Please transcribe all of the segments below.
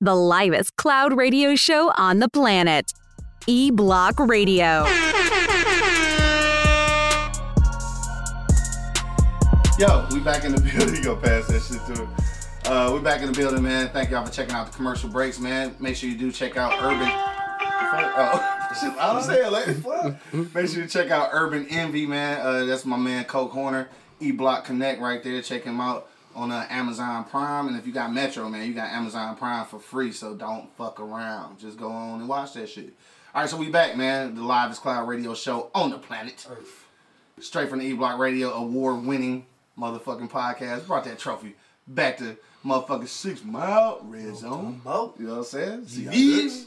the livest cloud radio show on the planet. E Block Radio. Yo, we back in the building. Go pass that shit it. Uh, we back in the building, man. Thank y'all for checking out the commercial breaks, man. Make sure you do check out Urban. Oh, I saying, like, fuck. Make sure you check out Urban Envy, man. Uh, that's my man Coke Horner, E Block Connect right there. Check him out on uh, Amazon Prime. And if you got Metro, man, you got Amazon Prime for free. So don't fuck around. Just go on and watch that shit. All right, so we back, man. The livest cloud radio show on the planet. Earth. Straight from the E Block Radio award winning motherfucking podcast. Brought that trophy back to motherfucking Six Mile Red Zone. Mo. You know what I'm saying? See.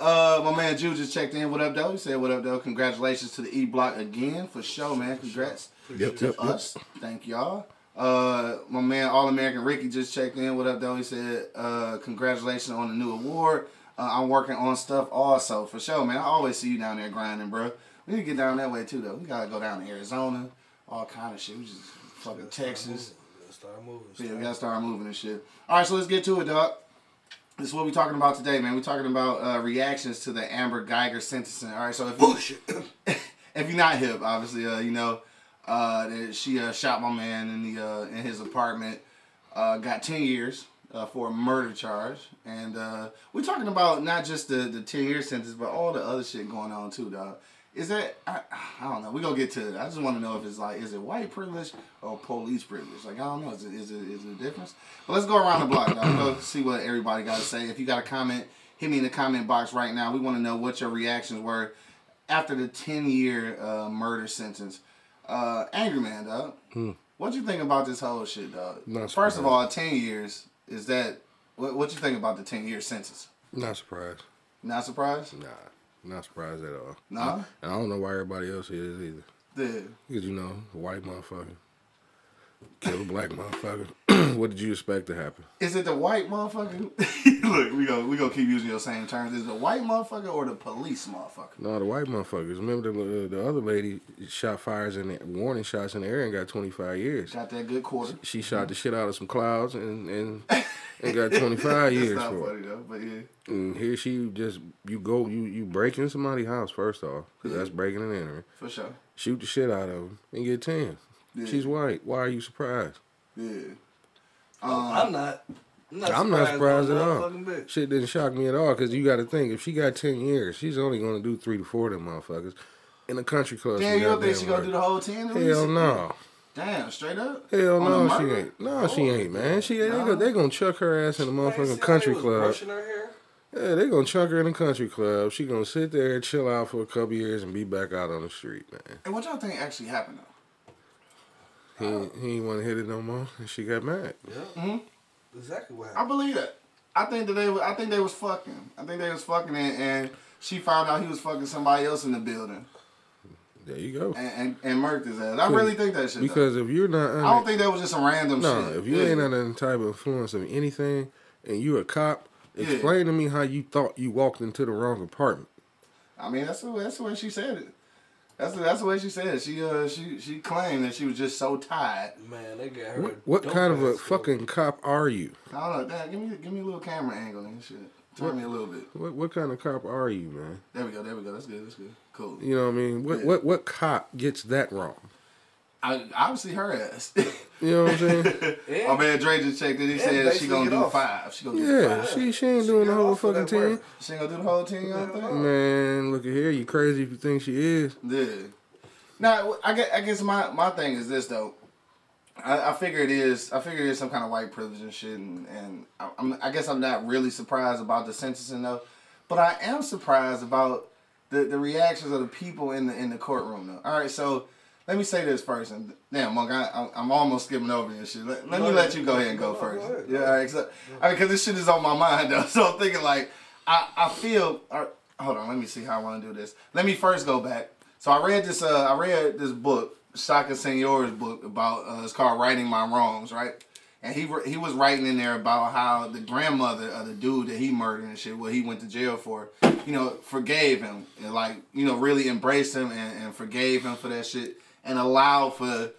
Uh, my man Jew just checked in. What up, though? He said, "What up, though? Congratulations to the E Block again for show, man. Congrats Yep, to yep, yep. us. Thank y'all." Uh, my man All American Ricky just checked in. What up, though? He said, uh, "Congratulations on the new award. Uh, I'm working on stuff also for sure, man. I always see you down there grinding, bro. We need to get down that way too, though. We gotta go down to Arizona, all kind of shit. We just fucking Texas." Let's start moving. Yeah, we gotta start moving and shit. All right, so let's get to it, dog. This is what we're talking about today, man. We're talking about uh, reactions to the Amber Guyger sentencing. All right, so if you, if you're not hip, obviously, uh, you know, uh, that she uh, shot my man in the uh, in his apartment. Uh, got ten years uh, for a murder charge, and uh, we're talking about not just the the ten year sentence, but all the other shit going on too, dog. Is that I, I don't know. We gonna get to it. I just want to know if it's like is it white privilege or police privilege? Like I don't know. Is it is it is it a difference? But let's go around the block. Dog. Go see what everybody got to say. If you got a comment, hit me in the comment box right now. We want to know what your reactions were after the 10 year murder sentence. Uh, Angry Man, dog. What you think about this whole shit, dog? Not First of all, 10 years, is that, what, what you think about the 10 year sentence? Not surprised. Not surprised? Nah, not surprised at all. Nah. And I don't know why everybody else is either. Yeah. Because you know, white motherfucker kill a black motherfucker. what did you expect to happen? Is it the white motherfucker? Look, we go we gonna keep using your same terms. Is it the white motherfucker or the police motherfucker? No, the white motherfuckers. Remember the uh, the other lady shot fires and warning shots in the air and got twenty five years. Got that good quarter. She shot the shit out of some clouds and and, and got twenty five years not for it. funny though, but yeah. And here she just you go you you break in somebody's house first off because that's breaking and entering. For sure. Shoot the shit out of them and get ten. Yeah. She's white. Why are you surprised? Yeah. Oh, um, I'm not. I'm not I'm not surprised at all. motherfucking bit. Shit didn't shock me at all because you got to think if she got ten years, she's only gonna do three to four of them motherfuckers in the country club. Damn, you don't think goddamn she gonna do the whole 10 at? Hell no. Damn, straight up? Hell On no, she ain't. No, she ain't, man. She ain't. They, No. go, they gonna chuck her ass in the Man, see motherfucking how country was club. brushing her hair? Yeah, they gonna chuck her in the country club. She gonna sit there, chill out for a couple years, and be back out on the street, man. And what y'all think actually happened though? He ain't- he ain't want to hit it no more, and she got mad. Yeah. Mm-hmm. Exactly what I believe that. I think that they. was- I think they was fucking. I think they was fucking, and, and she found out he was fucking somebody else in the building, There you go. and and, and murked his ass. I really think that shit. though. Because if you're not, I don't think that was just some random no, shit. if you Yeah. ain't under any type of influence of anything, and you a cop, Yeah. explain to me how you thought you walked into the wrong apartment. I mean, that's the that's the way she said it. That's the, that's the way she said. She uh she she claimed that she was just so tired. Man, they got her. What, what kind of a ass fucking cop are you? I don't know. Dad, give me give me a little camera angle and shit. Turn me a little bit. What what kind of cop are you, man? There we go. There we go. That's good. That's good. Cool. You know what I mean? What Yeah. what what cop gets that wrong? I, obviously her ass. You know what I'm saying? Yeah. My man Dre just checked it. He Yeah, said she gonna do off. five. She gonna do yeah, five. she she ain't She doing the whole fucking that work. team. She ain't gonna do the whole team. You don't think? Man, look at here. You crazy if you think she is? Yeah. Now, I guess, I guess my, my thing is this though. I, I figure it is. I figure it is some kind of white privilege and shit, and, and I, I'm, I guess I'm not really surprised about the sentencing though, but I am surprised about the, the reactions of the people in the in the courtroom though. All right, so let me say this first, and damn, Monk, I, I'm- I'm almost skipping over this shit. Let, let me let you go ahead and go Go first. ahead. Yeah, all right, so, I mean, because this shit is on my mind though, so I'm thinking like, I I feel. right, hold on, let me see how I want to do this. Let me first go back. So I read this. Uh, I read this book, Shaka Senghor's book about. Uh, it's called "Righting My Wrongs," right? And he he was writing in there about how the grandmother of the dude that he murdered and shit, what he went to jail for, you know, forgave him and like you know really embraced him and, and forgave him for that shit and allowed for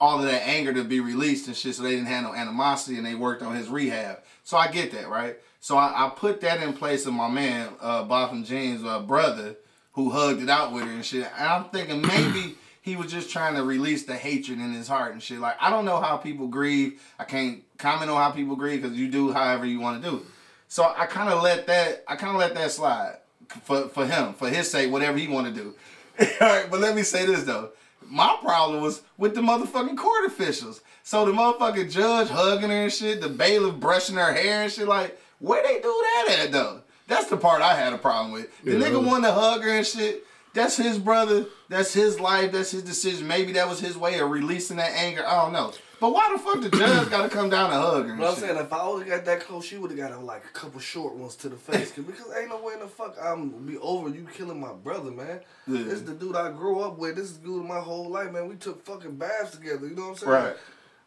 all of that anger to be released and shit, so they didn't have no animosity and they worked on his rehab. So I get that, right? So I, I put that in place of my man, uh, Botham Jean's uh, brother, who hugged it out with her and shit. And I'm thinking maybe he was just trying to release the hatred in his heart and shit. Like I don't know how people grieve. I can't comment on how people grieve because you do however you want to do. So I kind of let that. I kind of let that slide for for him, for his sake, whatever he want to do. All right, but let me say this though. My problem was with the motherfucking court officials. So the motherfucking judge hugging her and shit, the bailiff brushing her hair and shit. Like, where they do that at though? That's the part I had a problem with. The Yeah. nigga wanted to hug her and shit. That's his brother. That's his life. That's his decision. Maybe that was his way of releasing that anger. I don't know. But why the fuck the judge got to come down and hug her? And But I'm shit? saying if I would have got that close, she would have got a, like a couple short ones to the face 'Cause- because ain't no way in the fuck I'm be over you killing my brother, man. Yeah. This is the dude I grew up with. This is the dude my whole life, man. We took fucking baths together. You know what I'm saying? Right.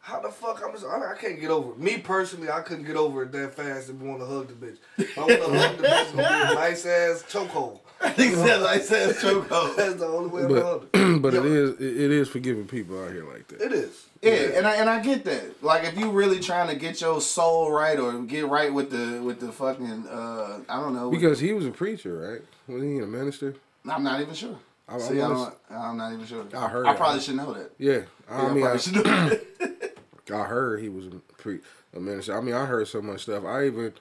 How the fuck I'm just I, I can't get over it. Me personally, I couldn't get over it that fast and want to hug the bitch. If I want to hug the bitch, it's gonna be a nice ass chokehold. he said like said chokehold. That's the only way I'm gonna hug But her. but it Yo. is it it is forgiving people out here like that. It is. Yeah, and I and I get that. Like if you really trying to get your soul right or get right with the with the fucking uh I don't know. Because he was a preacher, right? Wasn't he a minister? I'm not even sure. I- See, I don't, I'm not even sure. I heard I probably should know that. Yeah, Yeah, I mean, probably I, should know that. I heard he was a pre a minister. I mean, I heard so much stuff. I even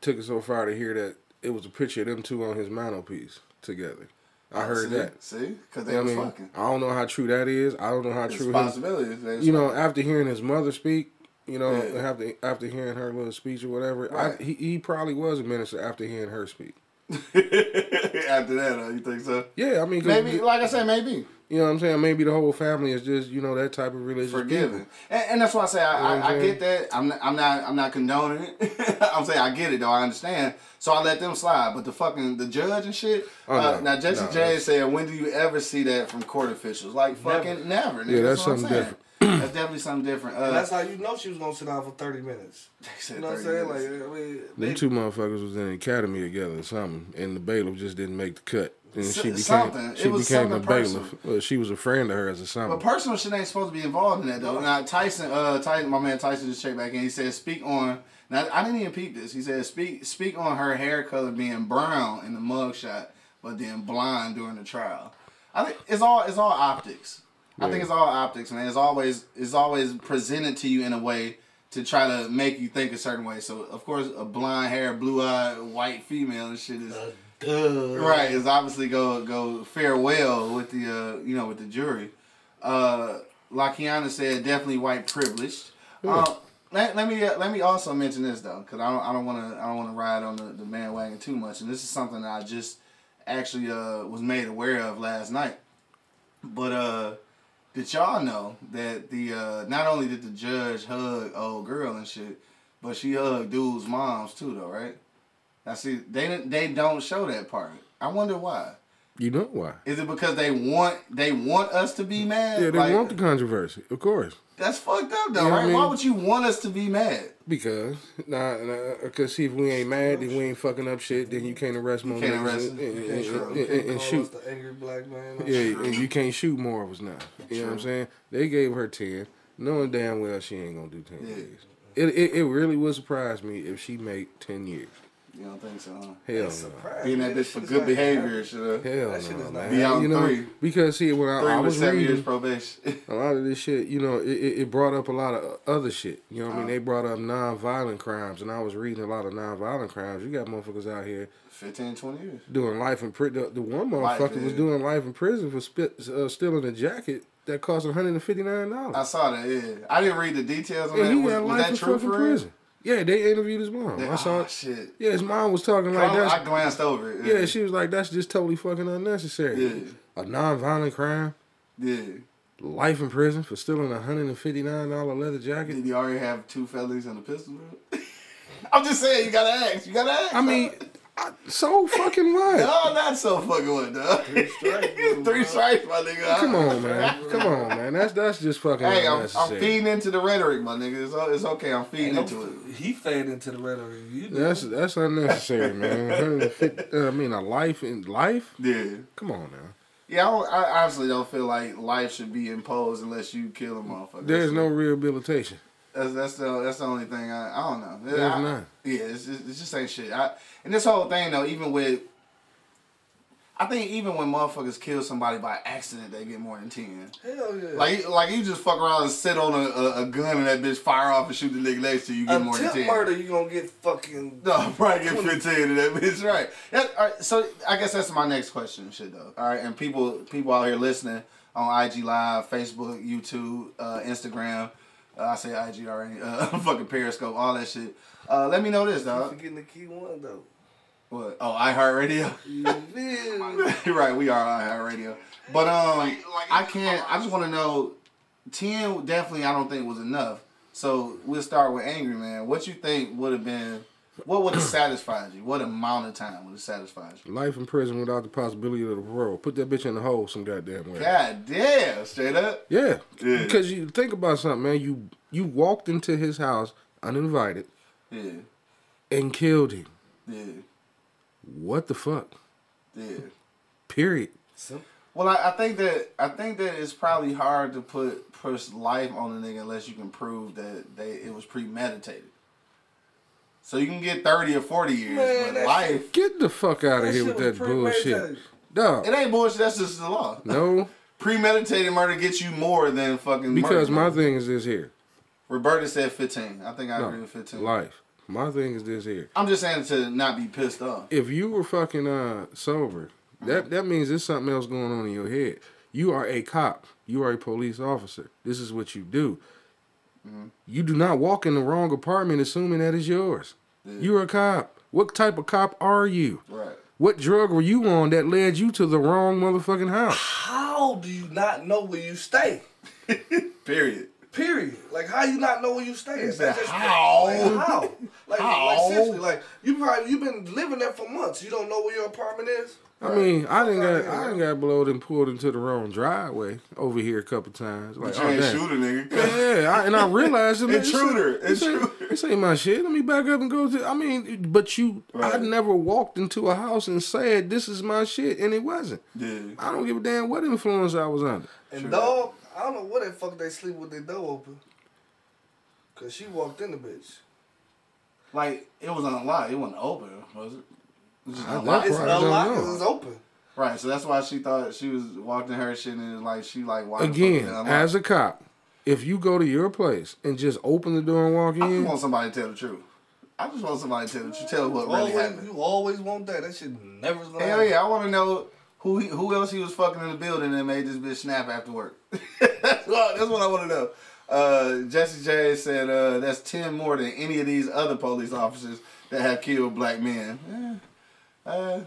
took it so far to hear that it was a picture of them two on his mantelpiece together. I heard see, that. See, because they You know was I mean, fucking. I don't know how true that is. I don't know how It's true his, possibilities. They you know, after hearing his mother speak, you know, Yeah. after after hearing her little speech or whatever, Right. I, he he probably was a minister after hearing her speak. After that, uh, you think so? Yeah, I mean, Maybe, like I said, maybe know what I'm saying. Maybe the whole family is just you know that type of religious forgiving, and, and that's why I say I, You know I, I get that. I'm not, I'm not, I'm not condoning it. I'm saying I get it though. I understand. So I let them slide. But the fucking the judge and shit. Oh, uh, no. Now Jesse No, J that's- said, when do you ever see that from court officials? Like fucking never. nigga. Yeah, that's what I'm something saying. different. that's definitely something different. Uh, that's how you know she was gonna sit down for thirty minutes. they said You know what I'm saying? minutes. Like, I mean, Them they- two motherfuckers was in the academy together or something, and the bailiff just didn't make the cut. And she became something. It she was became the something bailiff. Well, she was a friend of hers or But something. A personal shit ain't supposed to be involved in that though. Now Tyson, uh, Tyson, my man Tyson just checked back in. He said, "Speak on." Now I didn't even peep this. He said, "Speak, speak on her hair color being brown in the mugshot, but then blonde during the trial." I think it's all it's all optics. I think it's all optics, man. It's always it's always presented to you in a way to try to make you think a certain way. So of course, a blonde hair, blue eyed, white female and shit is. Duh. Right, is obviously go go fare well with the uh, you know with the jury. Uh, like Kiana said, definitely white privileged. Uh, let, let me uh, let me also mention this though, because I don't I don't want to I don't want to ride on the, the bandwagon too much, and this is something that I just actually uh, was made aware of last night. But uh, did y'all know that the uh, not only did the judge hug old girl and shit, but she hugged dude's moms too though, right? Now see, they they don't show that part. I wonder why. You know why? Is it because they want they want us to be mad? Yeah, they Like, want the controversy, of course. That's fucked up though, You know right? I mean? Why would you want us to be mad? Because nah, nah, cause see if we ain't mad, if we ain't fucking up shit, then you can't arrest more can't arrest and, and, and, and- and- and shoot. the angry black man. Yeah, and you can't shoot more of us now. You know what I'm saying? They gave her ten, knowing damn well she ain't gonna do ten years. It, it it really would surprise me if she make ten years. You don't think so? Huh? Hell That's no. surprising. Being that Man, bitch for good behavior, should have Hell That shit no, is not- man. Be out you know, three. because see, when I, three I with was seven years reading probation. a lot of this shit, you know, it, it, it brought up a lot of other shit. You know what I mean? Uh-huh. They brought up non-violent crimes, and I was reading a lot of non-violent crimes. You got motherfuckers out here 15, 20 years. doing life in prison. The, the one Life, motherfucker was doing life in prison for spit, uh, stealing a jacket that cost one hundred and fifty nine dollars. I saw that. Yeah, I didn't read the details on Yeah, that. he Was, got was life that in true for real? prison. Yeah, they interviewed his mom. I ah, saw Oh, it. shit. Yeah, his mom was talking like that. I glanced over it. Yeah, she was like, "That's just totally fucking unnecessary." Yeah. A non-violent crime, yeah. life in prison for stealing a hundred and fifty nine dollar leather jacket. Did he already have two felonies and a pistol? bro? I'm just saying, you gotta ask. You gotta ask. I mean, I, so fucking what? no, not so fucking what, dog. Three strikes, Three bro. strikes, my nigga. Come on, man. Come on, man. That's that's just fucking Hey, I'm, I'm feeding into the rhetoric, my nigga. It's, it's okay. I'm feeding into it. He fed into the rhetoric. You do. That's that's unnecessary, man. 150 uh, I mean, a life in life. Yeah. Come on now. Yeah, I, don't, I honestly don't feel like life should be imposed unless you kill a motherfucker. There's no rehabilitation. That's that's the that's the only thing I I don't know. There's I- none. Yeah, it's just, it's just ain't shit. I, and this whole thing though, even with, I think even when motherfuckers kill somebody by accident, they get more than ten. Hell yeah. Like like you just fuck around and sit on a, a, a gun and that bitch fire off and shoot the nigga next to you, you get more than ten. murder, you gonna get fucking. No, probably get 15 to that bitch, right. That, all right. So I guess that's my next question, shit though. All right, and people people out here listening on IG Live, Facebook, YouTube, uh, Instagram. Uh, I say IG already. Uh, fucking Periscope, all that shit. Uh, let me know this, dog. forgetting the key one though. What? Oh, iHeartRadio. You feel? You're right, we are iHeartRadio. But um, I can't. I just want to know. Ten definitely, I don't think was enough. So we'll start with Angry Man. What you think would have been? What would have satisfied you? What amount of time would have satisfied you? Life in prison without the possibility of the parole. Put that bitch in the hole some goddamn way. God damn, straight up. Yeah. Yeah. Because you think about something, man. You you walked into his house uninvited Yeah, and killed him. yeah, What the fuck? yeah. Period. Simple. Well, I, I think that I think that it's probably hard to put push life on a nigga unless you can prove that they it was premeditated. So you can get thirty or forty years, Man, but that life Get the fuck out of here with that bullshit. premeditated. Dog. it ain't bullshit. That's just the law. No. Premeditated murder gets you more than fucking Because my thing is this here. Roberta said fifteen. I think I No. agree with fifteen. Life. My thing is this here. I'm just saying to not be pissed off. If you were fucking uh sober, that that means there's something else going on in your head. You are a cop. You are a police officer. This is what you do. You do not walk in the wrong apartment assuming that is yours. You're a cop. What type of cop are you? Right. What drug were you on that led you to the wrong motherfucking house? How do you not know where you stay? Period. Period. Like how you not know where you stay? That's just- how? Like, how? Like, How? like seriously, like you probably you've been living there for months. You don't know where your apartment is. I mean, I didn't Fuck got I didn't got blowed and pulled into the wrong driveway over here a couple times. Like, But you oh, ain't damn. shoot a nigga. Yeah, I, and I realized it. this Intruder, ain't- This ain't, intruder. this ain't my shit. Let me back up and go to. I mean, but you, I never walked into a house and said this is my shit, and it wasn't. Yeah. I don't give a damn what influence I was under. And True. dog, I don't know what the fuck they sleep with their door open. Cause she walked in the bitch. Like it was unlocked. It wasn't open, was it? It was just I- unlocked. It's part unlocked know. 'cause it's open. Right, so that's why she thought she was walked in her shit and it was like she like why the fuck Again, is it unlocked? as a cop, if you go to your place and just open the door and walk in, I just want somebody to tell the truth. I just want somebody to tell the truth. Tell what really always, happened. you always want that. That shit never's gonna Hell happen. yeah, I want to know who he, who else he was fucking in the building that made this bitch snap after work. that's, what, that's what I want to know. Uh, Jesse J said uh, that's ten more than any of these other police officers that have killed black men. Eh, uh,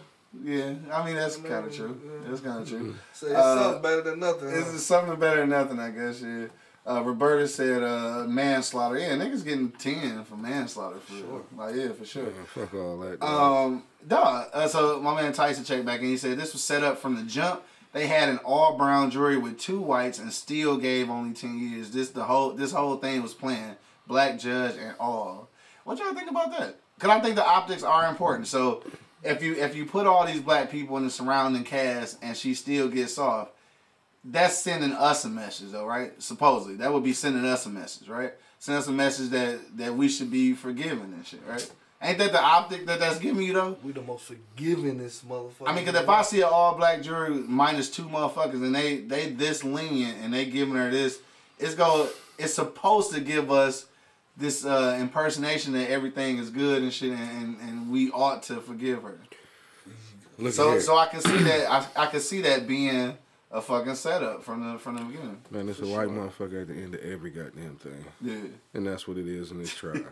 yeah, I mean that's kind of true. That's kind of true. So it's Uh, something better than nothing. This huh? is something better than nothing, I guess. Yeah. Uh, Roberta said uh, manslaughter. Yeah, niggas getting ten for manslaughter for sure. Like yeah, for sure. Man, fuck all that. dog. Um, dog. Uh, so my man Tyson checked back and he said this was set up from the jump. They had an all brown jury with two whites and still gave only ten years. This the whole this whole thing was planned. Black judge and all. What y'all think about that? Cause I think the optics are important. So if you if you put all these black people in the surrounding cast and she still gets off, that's sending us a message though, right? Supposedly. That would be sending us a message, right? Send us a message that that we should be forgiven and shit, right? Ain't that the optic that that's giving you though? we the most forgiving this motherfucker. I mean, because if I see an all black jury minus two motherfuckers and they they this lenient and they giving her this, it's go it's supposed to give us this uh, impersonation that everything is good and shit, and, and, and we ought to forgive her. Look So here. so I can see that I, I can see that being a fucking setup from the from the beginning. Man, it's a white motherfucker at the end of every goddamn thing, Yeah. and that's what it is in this trial.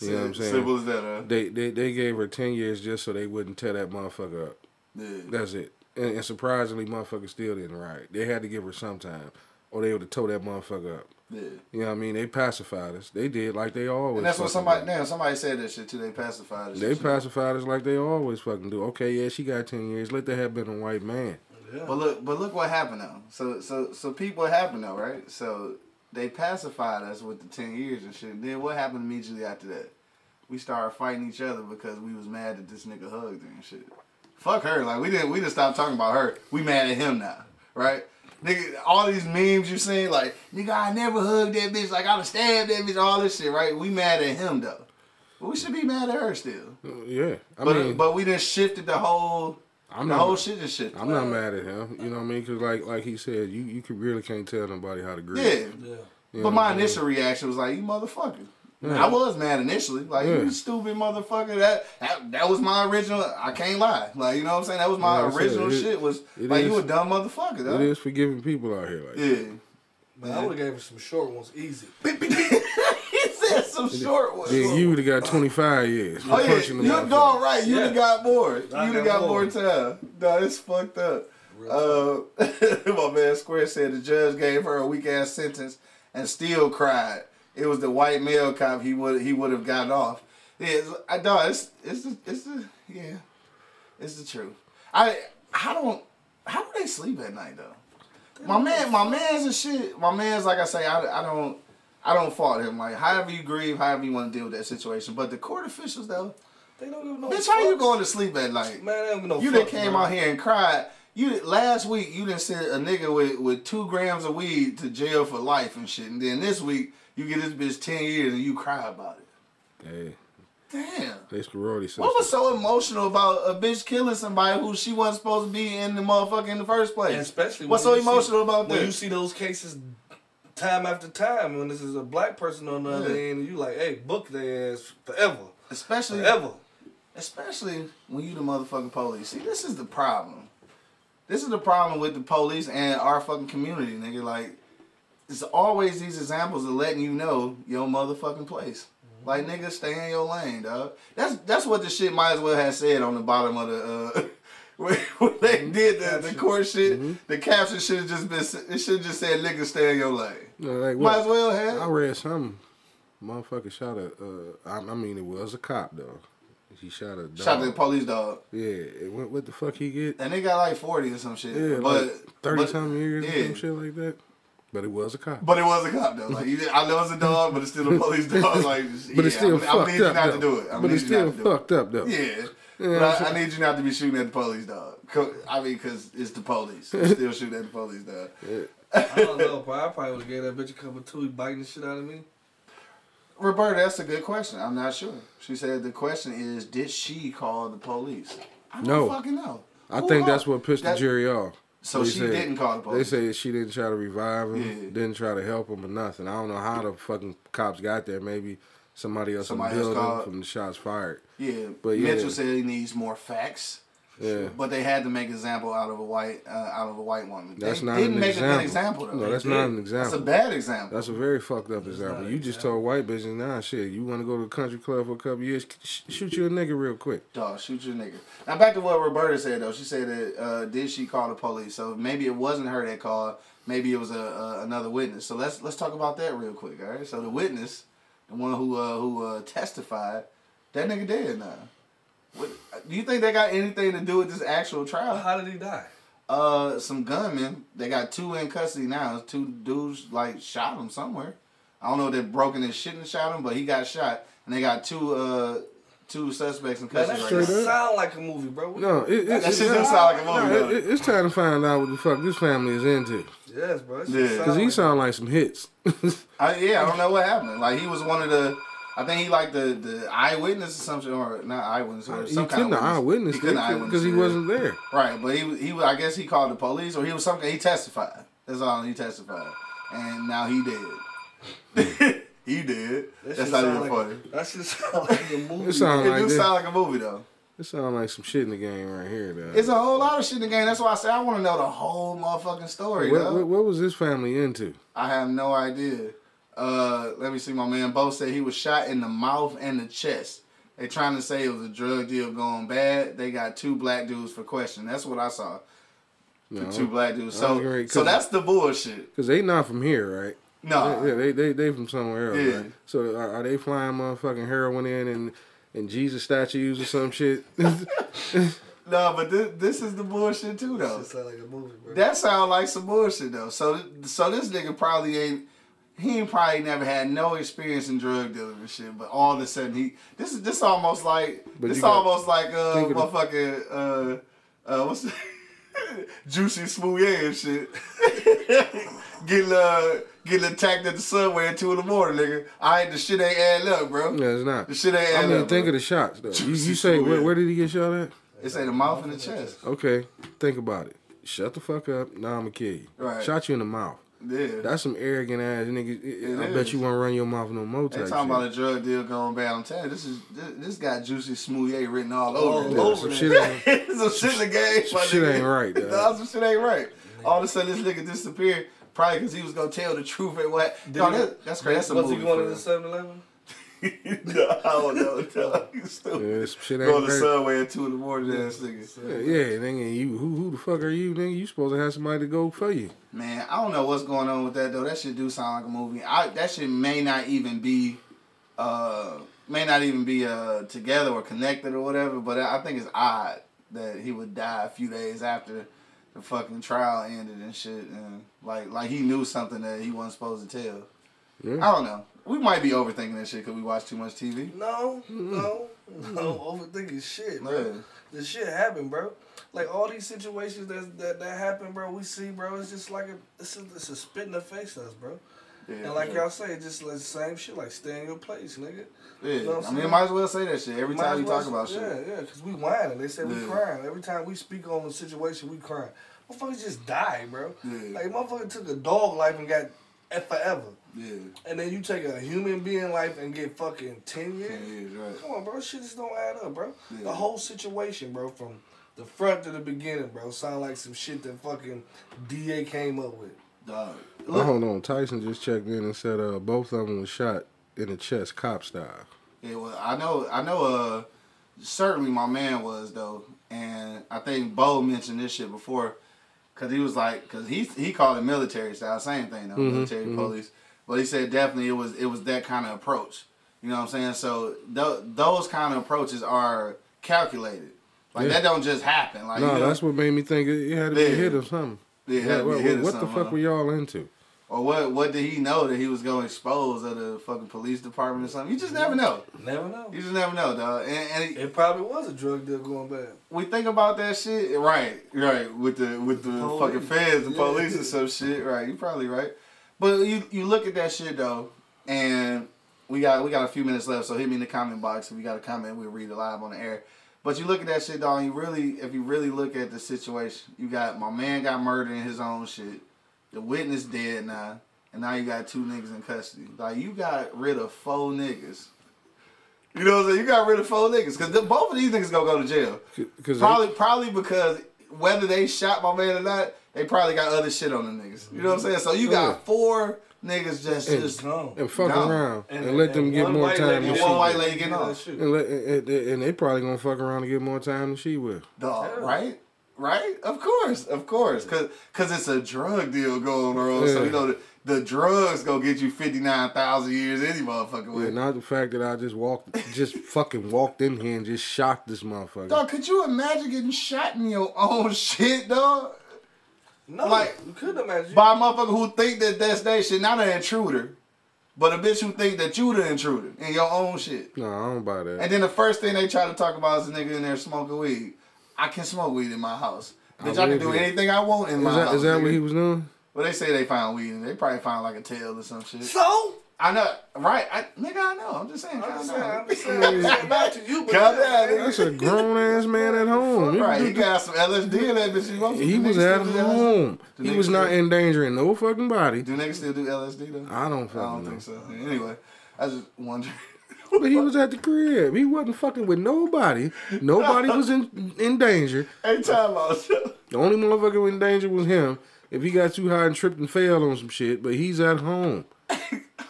You know what I'm saying? Simple as that, huh? They, they they gave her ten years just so they wouldn't tear that motherfucker up. Yeah. That's it. And, and surprisingly, motherfucker still didn't riot. They had to give her some time, or they would have tore that motherfucker up. Yeah. You know what I mean? They pacified us. They did like they always. And that's what somebody do. damn somebody said that shit too. They pacified us. They pacified us like they always fucking do. Okay, yeah, she got ten years. Let that have been a white man. Yeah. But look, but look what happened though. So, so, so people what happened though, right? So they pacified us with the ten years and shit. Then what happened immediately after that? We started fighting each other because we was mad that this nigga hugged her and shit. Fuck her. Like we didn't, we just stopped talking about her. We mad at him now, right? nigga, all these memes you seen, like, nigga, I never hugged that bitch, like, I'd stabbed that bitch, all this shit, right? We mad at him, though. But we should be mad at her still. Yeah, I But, mean, but we done shifted the whole, I'm the not- whole shit just shifted. I'm not mad at him. You know what I mean? Because like like he said, you you could really can't tell nobody how to grieve. Yeah. Yeah. You But my I'm saying? initial reaction was like, "You motherfucker." Yeah. I was mad initially, like Yeah. you stupid motherfucker. That, that that was my original. I can't lie, like you know what I'm saying. That was my Like I said, original it- shit. Was like is- you a dumb motherfucker. It Though. is forgiving people out here. Like Yeah. Man, I would have gave him some short ones easy. he said some short ones. Yeah, you would have got 25 years. Oh yeah, you motherfucker. dog right. You would have got more. You would have got got more more. time. No, it's fucked up. Uh, my man Square said the judge gave her a weak ass sentence and still cried. It was the white male cop. He would he would have gotten off. Yeah, it's- I dog. It's it's the, it's the yeah, it's the truth. I I don't. How do they sleep at night though? My man, my man's and shit. My man's like I say. I, I don't. I don't fault him. Like however you grieve, however you want to deal with that situation. But the court officials though, They don't give no bitch, how you going to sleep at night? Man, they don't give no You done came bro. out here and cried. You last week you didn't send a nigga with, with two grams of weed to jail for life and shit, and then this week you get this bitch ten years and you cry about it. Hey, Damn. they sorority sisters. What was so emotional about a bitch killing somebody who she wasn't supposed to be in the motherfucker in the first place? And especially what's when so you see- emotional about when that? you see those cases time after time when this is a black person on the other end, you like, hey, book their ass forever, especially forever. especially when you the motherfucking police. See, this is the problem. This is the problem with the police and our fucking community, nigga. Like, it's always these examples of letting you know your motherfucking place. Like, nigga, stay in your lane, dog. That's that's what the shit might as well have said on the bottom of the. Uh, when when they did the, the court shit, the caption should have just been. It should have just said, "Nigga, stay in your lane." No, like, Might what- as well have. I read something. Motherfucker shot a. Uh, I, I mean, it was a cop though. He shot a dog. Shot the police dog, Yeah, it went, what the fuck he get? and they got like forty or some shit. Yeah, but like thirty but- something years or yeah. some shit like that. But it was a cop. But it was a cop though. Like I know it's a dog, but it's still a police dog. Like, But it's still I'm, fucked I up not though. to do it. I but it's still not to do fucked up though. Yeah. Yeah, but I'm I, I need you not to be shooting at the police dog. Co- I mean, because it's the police. You still shooting at the police dog. I don't know, bro. I probably would have gave that bitch a cup of two, biting the shit out of me. Roberta, that's a good question. I'm not sure. She said the question is, did she call the police? I don't No. fucking know. I Who think called- that's what pissed that- the jury off. So They she said- didn't call the police. They police. say she didn't try to revive him, Yeah. didn't try to help him or nothing. I don't know how the fucking cops got there. Maybe somebody else Somebody in the building called. from the shots fired. yeah, But yeah. Mitchell said he needs more facts. Yeah. But they had to make an example out of a white uh, out of a white woman. That's they not didn't an make example. a good example though. No, that's not an example. That's a bad example. That's a very fucked up example. You an just example. told white bitches, nah, shit, you want to go to the country club for a couple years, sh- shoot you a nigga real quick. Dog, shoot you a nigga. Now back to what Roberta said though. She said that uh, did she call the police? So maybe it wasn't her that called. Maybe it was a, a another witness. So let's let's talk about that real quick. All right. So the witness, the one who uh, who uh, testified, that nigga dead now. What, do you think they got anything to do with this actual trial? How did he die? Uh, some gunmen. They got two in custody now. Two dudes like shot him somewhere. I don't know if they broken his shit and shot him, but he got shot, and they got two uh two suspects in Man, that custody. shit right Straight now. sound like a movie, bro. No, it, it, That it- shit do sound like a movie. no, it, it- it's time to find out what the fuck this family is into. Yes, bro. That Yeah. Because he like- sound like some hits. I, yeah, I don't know what happened. Like he was one of the. I think he like the the eyewitness or something, or not eyewitness, or he kind couldn't of have eyewitness He couldn't eyewitness because he wasn't there. Right, but he was- he I guess he called the police or he was something. He testified. That's all he testified, and now he dead. he did. That That's not even like, funny. That shit sound like a movie. It sound It do this. sound like a movie though. It sound like some shit in the game right here, though. It's a whole lot of shit in the game. That's why I say I want to know the whole motherfucking story. what, dog. what, what was this family into? I have no idea. Uh, let me see. My man Bo said he was shot in the mouth and the chest. They trying to say it was a drug deal going bad. They got two black dudes for question. That's what I saw. No, Two black dudes. I So, agree, so 'cause- that's the bullshit. because they not from here, right? No. Yeah, they they they from somewhere else. Yeah. Right? So are, are they flying motherfucking heroin in and and Jesus statues or some shit? No, but this, this is the bullshit too, That though. shit sound like a movie, bro. That sound like some bullshit though. So, so this nigga probably ain't. He ain't probably never had no experience in drug dealing and shit, but all of a sudden he this is this almost like But this almost like uh think the- motherfucking uh uh what's the, Jussie Smollett and shit. Getting uh getting attacked at the subway at two in the morning, nigga. I ain't the shit ain't adding up, bro. Yeah, it's not. The shit ain't add up. I adding mean, up. think bro. of the shots though. You, you say where, where did he get shot at? It say the mouth and the chest. Okay, think about it. Shut the fuck up. Now I'm gonna kill you. Right. Shot you in the mouth. Yeah. That's some arrogant ass nigga. It I is. bet you won't run your mouth no more. They Type talking shit. about a drug deal going bad. I'm telling you, this is this, this got Jussie Smollett written all All over it. over some that. shit ain't, some shit in the game. some shit nigga. ain't right. Dog. No, some shit ain't right. All of a sudden, this nigga disappeared. Probably because he was gonna tell the truth and what. No, that, that's crazy. That's a Was movie. he going to the real. 7 Eleven? no, I don't know. No, you stupid. Yeah, some shit Go to the subway at two in the morning, ass nigga. Yeah, yeah, nigga, you who who the fuck are you, nigga? You supposed to have somebody to go for you. Man, I don't know what's going on with that though. That shit do sound like a movie. I that shit may not even be, uh, may not even be uh together or connected or whatever. But I I think it's odd that he would die a few days after the fucking trial ended and shit, and like like he knew something that he wasn't supposed to tell. Yeah. I don't know. We might be overthinking this shit because we watch too much TV. No, mm-hmm. no, mm-hmm. no. Overthinking shit, bro. Yeah. The shit happened, bro. Like all these situations that that that happen, bro. We see, bro. It's just like a it's a, it's a spit in the face to us, bro. Yeah, And like yeah. y'all say, it's just like the same shit. Like stay in your place, nigga. yeah. you know what I I'm mean, saying? might as well say that shit every Might time you well talk about say- shit. Yeah, yeah, because we whining. They say we crying. Every time we speak on the situation, we crying. Motherfuckers just die, bro. Yeah. Like motherfucker took a dog life and got F forever. Yeah, And then you take a human being life and get fucking 10 years? ten years, right? Come on, bro. Shit just don't add up, bro. Yeah. The whole situation, bro, from the front to the beginning, bro, sound like some shit that fucking DA came up with. Dog. Oh, hold on. Tyson just checked in and said uh, both of them was shot in the chest, cop style. Yeah, well, I know, I know. Uh, certainly my man was though, and I think Bo mentioned this shit before, cause he was like, cause he he called it military style, same thing though, military police. But he said definitely it was it was that kind of approach. You know what I'm saying? So th- those kind of approaches are calculated. Like Yeah. that don't just happen. Like No, you know, that's what made me think it, it had to be a Yeah. hit or something. Yeah, it had to be a what what the fuck were y'all into? Or what what did he know that he was going to expose at the fucking police department or something? You just never know. Never know. You just never know, dog. And, and it- It probably was a drug deal going bad. we think about that shit, right? Right with the with the Police. fucking feds, the Yeah. police, and some shit. Right, you probably right. But you you look at that shit though, and we got we got a few minutes left, so hit me in the comment box if you got a comment. We'll read it live on the air. But you look at that shit, dog. And you really, if you really look at the situation, you got my man got murdered in his own shit. The witness dead now, and now you got two niggas in custody. Like you got rid of four niggas. You know what I'm saying? You got rid of four niggas because both of these niggas gonna go to jail. Because Probably, probably because whether they shot my man or not, they probably got other shit on the niggas. You know what I'm saying? So you got Yeah. four niggas just And- just Gone. and fuck Gone. around and, let them get more time than and she one white will. lady getting off. And, let, and, and they probably gonna fuck around and get more time than she will. Dog, right? Right? Of course, of course, cause, cause it's a drug deal going on. So you know the, the drugs gonna get you fifty nine thousand years any motherfucking Yeah, not the fact that I just walked, just fucking walked in here and just shot this motherfucker. Dog, could you imagine getting shot in your own shit, dog? No, Like- you couldn't imagine. By a motherfucker who think that that's their shit, not an intruder, but a bitch who think that you the intruder in your own shit. No, I don't buy that. And then the first thing they try to talk about is a nigga in there smoking weed. I can smoke weed in my house. Bitch, I, can do you. anything I want in Is my that, house. is that nigga. what he was doing? Well, they say they found weed and they probably found like a tail or some shit. so? I know, right? I, nigga, I know. I'm just saying, I'm just saying, down. I'm just saying, I'm saying not to you, but Calm down, nigga. That's a grown ass man at home. Right, he got some LSD in that bitch. He, wants- he was at still LSD? home. He was not still- endangering no fucking body. Do niggas still do LSD though? I don't I don't know. think so. Anyway, I just wondering. But he was at the crib. He wasn't fucking with nobody. Nobody was in in danger. Hey, time out. The only motherfucker in danger was him. If he got too high and tripped and fell on some shit, but he's at home.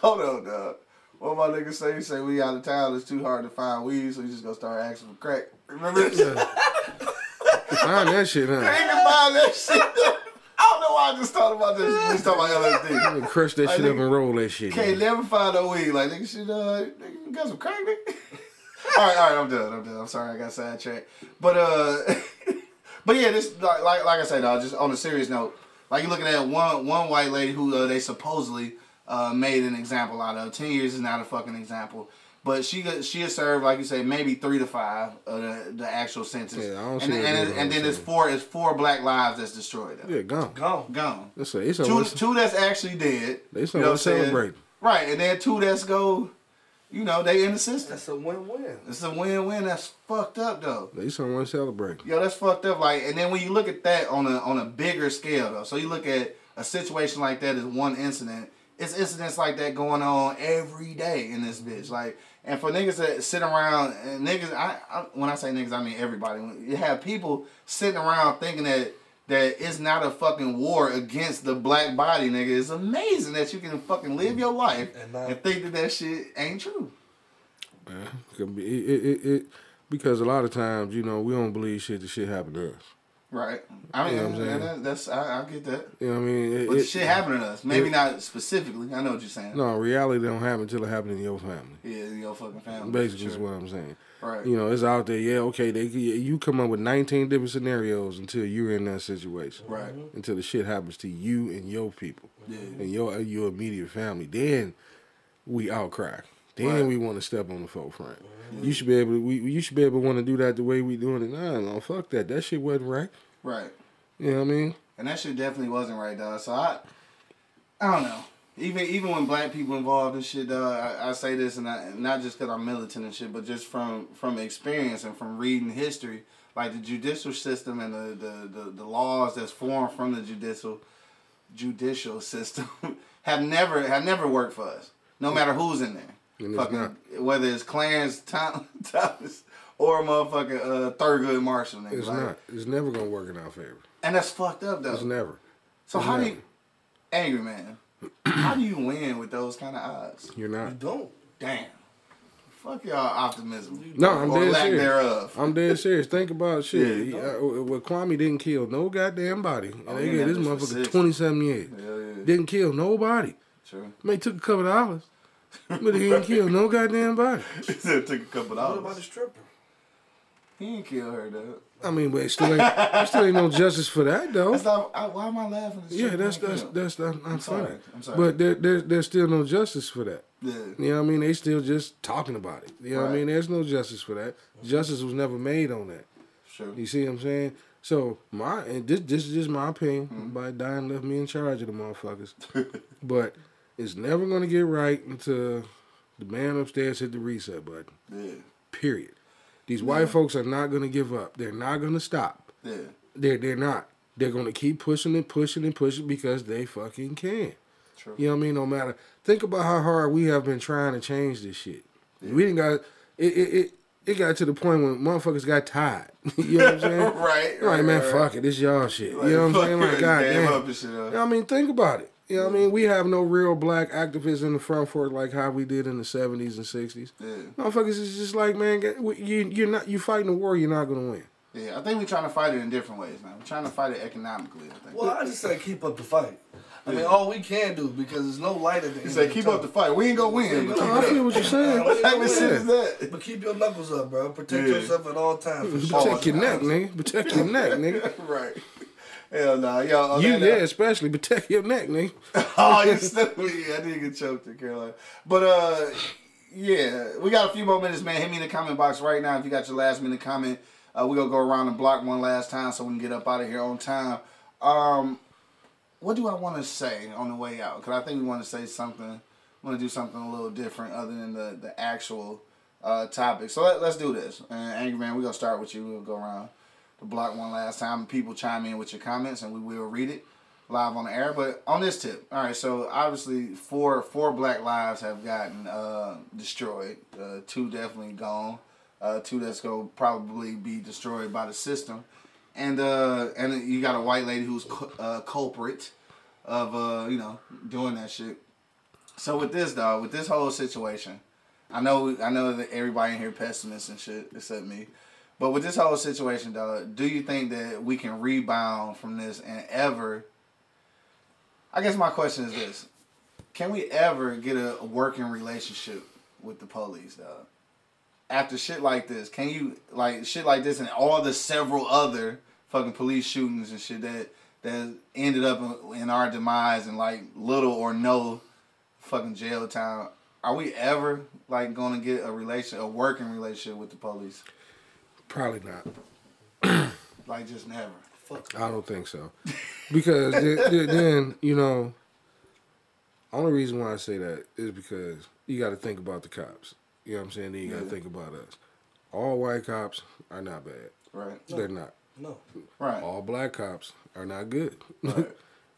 Hold on, dog. What my nigga say? He say we out of town. It's too hard to find weed, so you just gonna start asking for crack. Remember this? Find that shit, huh? ain't can find that shit. I don't know why I just thought about this. We talking about LSD. And crush that Like, shit up and roll that shit. Can't in. never find no weed. Like nigga, shit. Uh, nigga, you got some crack, nigga. all right, all right. I'm done. I'm done. I'm sorry. I got sidetracked. But uh, but yeah, this like like like I said, dog. Just on a serious note, like you're looking at one one white lady who uh, they supposedly uh, made an example out of. Ten years is not a fucking example. But she got- she had served like you say maybe three to five of the, the actual sentence. Yeah, I don't and see and, being and, and then all it's four it's four black lives that's destroyed. Though. Yeah, gone. Gone. Gone. It's a, it's a, Two it's- two that's actually dead. They you know what I'm saying? celebrating. Right, and then two that's go, you know, they in the system. That's a win-win. It's a win-win. That's fucked up though. they someone celebrating. Yo, that's fucked up. Like, and then when you look at that on a on a bigger scale though, so you look at a situation like that as one incident. It's incidents like that going on every day in this bitch. Like, and for niggas that sit around and niggas, I, I when I say niggas, I mean everybody. You have people sitting around thinking that that it's not a fucking war against the black body, nigga. It's amazing that you can fucking live your life And and, think that that shit ain't true. Yeah, could it, it, it, it, because a lot of times, you know, we don't believe shit. The shit happened to us. Right. I mean, You know what I'm saying? that, that's I, I get that. You know what I mean? It, But it- shit happened to us. Maybe it- not specifically. I know what you're saying. No, reality don't happen until it happens in your family. Yeah, in your fucking family. Basically, Sure. is what I'm saying. Right. You know, it's out there. Yeah, okay. They you come up with 19 different scenarios until you're in that situation. Right. Mm-hmm. Until the shit happens to you and your people Yeah. and your your immediate family. Then we outcry. Then Right. we want to step on the forefront. You should be able. To, we you should be able to want to do that the way we doing it now. No, fuck that. That shit wasn't right. Right. You know what I mean? And that shit definitely wasn't right, dog. So I, I don't know. Even even when black people involved in shit, dog, I, I say this, and I, not just because I'm militant and shit, but just from from experience and from reading history, like the judicial system and the the, the, the laws that's formed from the judicial judicial system have never have never worked for us. No matter who's in there, And it's fucking whether it's Clarence Tom- Thomas or motherfucking uh, Thurgood Marshall, nigga. It's like, not. It's never gonna work in our favor. and that's fucked up though. It's never. So It's how do you, angry man? how do you win with those kind of odds? You're not. You don't. Damn. Fuck y'all optimism. No, I'm dead serious. thereof. I'm dead serious. Think about shit. Yeah. He, uh, well, Kwame didn't kill no goddamn body. Oh, they yeah, this that was for motherfucker six. 27 years. Hell yeah. Didn't kill nobody. True. May took a couple dollars, but he didn't kill no goddamn body. He said it took a couple hours. What about the dollars. stripper? He didn't kill her though. I mean, but it still ain't, it still ain't no justice for that though. That's not. I, why am I laughing? Yeah, shit that's didn't that's kill. that's not, not sorry. funny. I'm sorry. But there, there there's still no justice for that. Yeah. You know what I mean? They still just talking about it. You know what I mean? There's no justice for that. Justice was never made on that. Sure. You see what I'm saying? So my and this this is just my opinion. Mm-hmm. By dying left me in charge of the motherfuckers. but it's never gonna get right until the man upstairs hit the reset button. Yeah. Period. These white folks are not gonna give up. They're not gonna stop. Yeah. They're they're not. They're gonna keep pushing and pushing and pushing because they fucking can. True. You know what I mean? No matter. Think about how hard we have been trying to change this shit. We didn't got it. It, it it got to the point when motherfuckers got tired. you know what I'm saying? Right. Like man, right, fuck it, this y'all shit. Like, you know what I'm saying? Like god damn damn. up and shit. You know I mean, think about it. You know what I mean? We have no real black activists in the front for it like how we did in the seventies and sixties. Yeah. Motherfuckers is just like, man, you you're not you fighting a war, you're not gonna win. Yeah. I think we're trying to fight it in different ways now. We're trying to fight it economically. I think. Well, I just say keep up the fight. I mean, all we can do because there's no light at the He end. said, "Keep up the fight. We ain't gonna win, but No, keep I it feel what you're saying. What type of shit is that? But keep your knuckles up, bro. Protect Yeah. yourself at all times. For sure. Protect your neck, nigga. Protect your neck, nigga. right. Hell no, yo. on You that yeah, note- especially protect your neck, nigga. oh, you stupid. Yeah, I did get choked in Carolina. But uh yeah, we got a few more minutes, man. Hit me in the comment box right now if you got your last minute comment. Uh, we gonna go around the block one last time so we can get up out of here on time. Um, what do I want to say on the way out? Cause I think we want to say something. Want to do something a little different other than the the actual uh, topic. So let, let's do this. And Angry Man, we're gonna start with you. We'll go around the block one last time. People chime in with your comments, and we will read it live on the air. But on this tip, all right. So obviously, four four black lives have gotten uh, destroyed. Uh, two definitely gone. Uh, two that's gonna probably be destroyed by the system. And uh, and you got a white lady who's cu- uh, culprit of uh, you know doing that shit. So with this dog, with this whole situation, I know I know that everybody in here pessimists and shit except me. But with this whole situation, dog, do you think that we can rebound from this and ever? I guess my question is this: Can we ever get a, working relationship with the police, dog? After shit like this, can you like shit like this and all the several other fucking police shootings and shit that that ended up in, in our demise and like little or no fucking jail time? are we ever like gonna get a relation, a working relationship with the police? Probably not. Like just never. Fuck. I don't think so. Because then, then- then, you know, only reason why I say that is because you got to think about the cops. You know what I'm saying? Then you got to Yeah. think about us. All white cops are not bad. Right. They're not. No. Right. All black cops are not good. Right.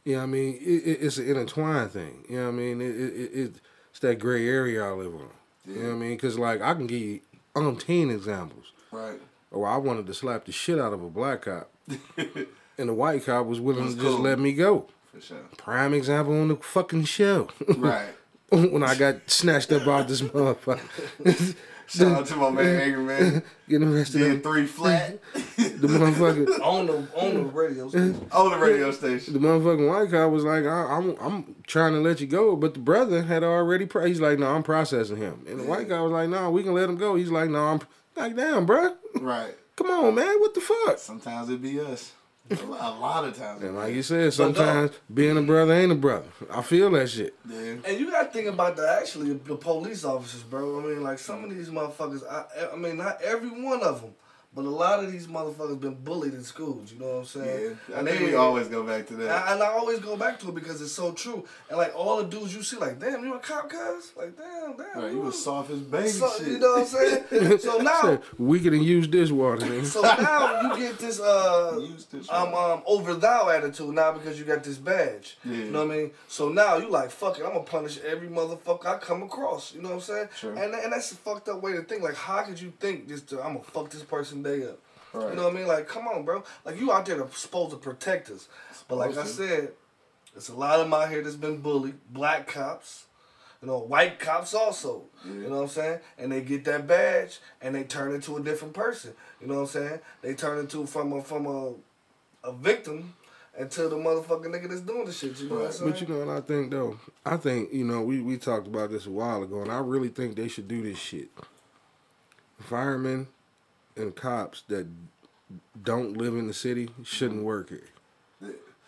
you know what I mean? It, it, it's an intertwined thing. You know what I mean? It, it, it, it- it's that gray area I live on. You know what I mean? Because, like, I can give you umpteen examples. Right. Or I wanted to slap the shit out of a black cop, and the white cop was willing Was to just let me go. For sure. Prime example on the fucking show. Right. when I got snatched up out this motherfucker, Shout out to my man Angry Man. getting arrested. Did three flat The motherfucker, On the on the radio station. on the radio station. the motherfucking white cop was like, I, "I'm, I'm trying to let you go," but the brother had already. Pro- he's like, "No, I'm processing him," and the white guy was like, "No, we can let him go." He's like, "No, I'm like, damn, bro. Right. come on, man, what the fuck?" Sometimes it be us. A lot of times. And like you said, sometimes being a brother ain't a brother. I feel that shit. Yeah. And you gotta think about the actually the police officers, bro. I mean, like some of these motherfuckers. I, I mean, not every one of them, but a lot of these motherfuckers been bullied in schools. You know what I'm saying? Yeah. I And think they- we always go back to that. I, and I always go back to it because it's so true. And like all the dudes you see, like, damn, you a cop, cuz? Like, damn, damn. Right, you was soft as baby so, shit. You know what I'm saying? so now, we can use dishwater, nigga. so now you get this uh Use this um one. um over thou attitude now because you got this badge. Yeah. You know what I mean? So now you like fuck it, I'm gonna punish every motherfucker I come across. You know what I'm saying? Sure. And and that's a fucked up way to think. Like how could you think just to, I'm gonna fuck this person day up? Right. You know what I mean? Like come on, bro. Like you out there to, supposed to protect us. But like I said, there's a lot of them out here that's been bullied. Black cops. You know, white cops also. You know what I'm saying? And they get that badge and they turn into a different person. You know what I'm saying? They turn into from a from a a victim until the motherfucking nigga that's doing the shit. You know what I'm saying? But you know what I think though? I think, you know, we, we talked about this a while ago and I really think they should do this shit. Firemen and cops that don't live in the city shouldn't work here.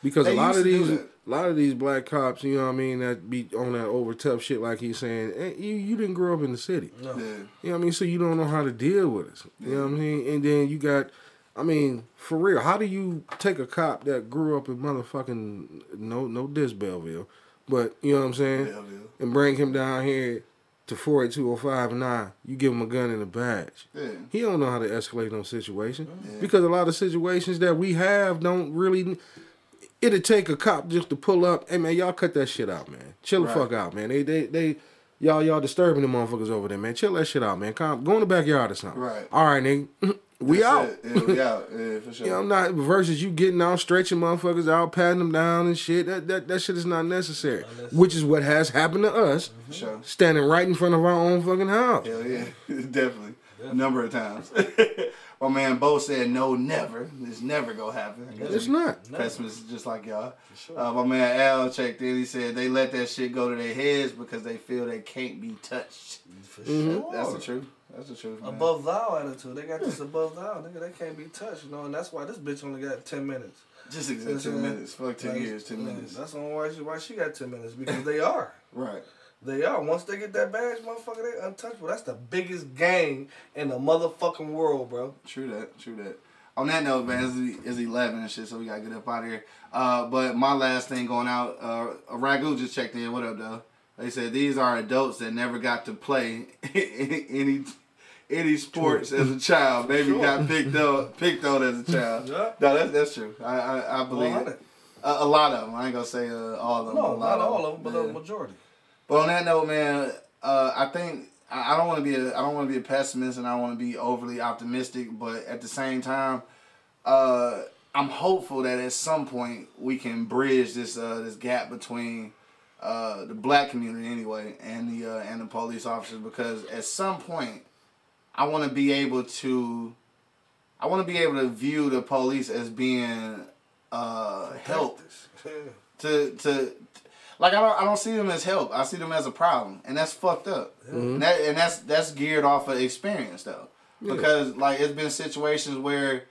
Because They a lot of these a lot of these black cops, you know what I mean, that be on that over tough shit like he's saying, eh, you you didn't grow up in the city. no. Yeah. You know what I mean? So you don't know how to deal with us. You know what I mean? And then you got, I mean, for real, how do you take a cop that grew up in motherfucking no no diss Belleville, but you know what I'm saying, Belleville. and bring him down here to 48205 and nine, you give him a gun and a badge. Yeah. He don't know how to escalate no situation Yeah. because a lot of situations that we have don't really. It'd take a cop just to pull up. Hey man, y'all cut that shit out, man. Chill the Right. fuck out, man. They they they. Y'all, y'all disturbing the motherfuckers over there, man. Chill that shit out, man. Come, go in the backyard or something. Right. All right, nigga. we That's out. it. Yeah, we out. Yeah, for sure. You know, I'm not versus you getting out, stretching motherfuckers out, patting them down and shit. That that, that shit is not necessary. Which is what has happened to us, For sure. standing right in front of our own fucking house. Hell yeah. Definitely. A number of times. My man Bo said no, never. It's never gonna happen. I It's not. Pessimists just like y'all. Uh, my man Al checked in. He said they let that shit go to their heads because they feel they can't be touched. For Mm-hmm. sure. That's the truth. That's the truth. Man. Above thou attitude. They got this above thou, nigga. They can't be touched, you know, and that's why this bitch only got ten minutes. Just exact ten minutes. Fuck ten Like, years, ten minutes. That's the only why she why she got ten minutes because they are. Right. They are. Once they get that badge, motherfucker, they untouchable. That's the biggest game in the motherfucking world, bro. True that. True that. On that note, man, it's, it's eleven and shit, so we gotta get up out of here. Uh, but my last thing going out, uh, Ragu just checked in. What up, though? They said these are adults that never got to play any any sports as a child. Maybe Sure. got picked up picked on as a child. Yeah. No, that's that's true. I I, I believe it. A, a lot of them. I ain't gonna say uh, all of them. No, a lot not all of them, but yeah. the majority. But on that note, man, uh, I think I don't want to be a I don't want to be a pessimist and I want to be overly optimistic, but at the same time, uh, I'm hopeful that at some point we can bridge this uh, this gap between uh, the black community anyway and the uh, and the police officers because at some point I want to be able to I want to be able to view the police as being uh, help to to like I don't I don't see them as help. I see them as a problem, and that's fucked up. And, that, and that's that's geared off of experience though, because like it's been situations where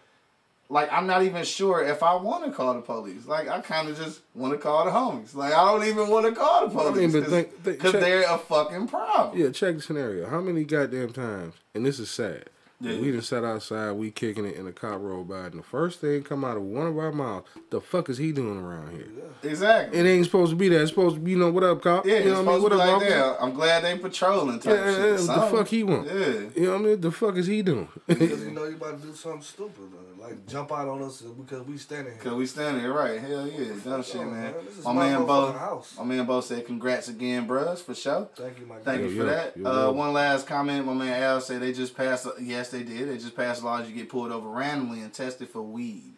like I'm not even sure if I want to call the police. Like I kind of just want to call the homies. Like I don't even want to call the police because think- think- check- they're a fucking problem. Yeah, check the scenario. How many goddamn times, and this is sad, Yeah. we done sat outside, we kicking it, and a cop rolled by, and the first thing come out of one of our mouths, the fuck is he doing around here? Exactly. It ain't supposed to be that. It's supposed to be, you know, what up, cop? yeah, you it's know what I mean? supposed What to be up, like officer? that. I'm glad they patrolling type Yeah, yeah, shit. yeah, the Something. fuck he want? Yeah. You know what I mean? The fuck is he doing? Because you know you about to do something stupid, uh, like jump out on us because we standing here. Cause we standing here, right? Hell yeah, dumb shit, on, man. man. My my man Bo, house. my man Bo said, "Congrats again, bruh, for sure." Thank you, my Thank guy. you Yo, for yo, that. uh, one last comment. My man Al said they just passed. Yes, they did. They just passed laws you get pulled over randomly and tested for weed,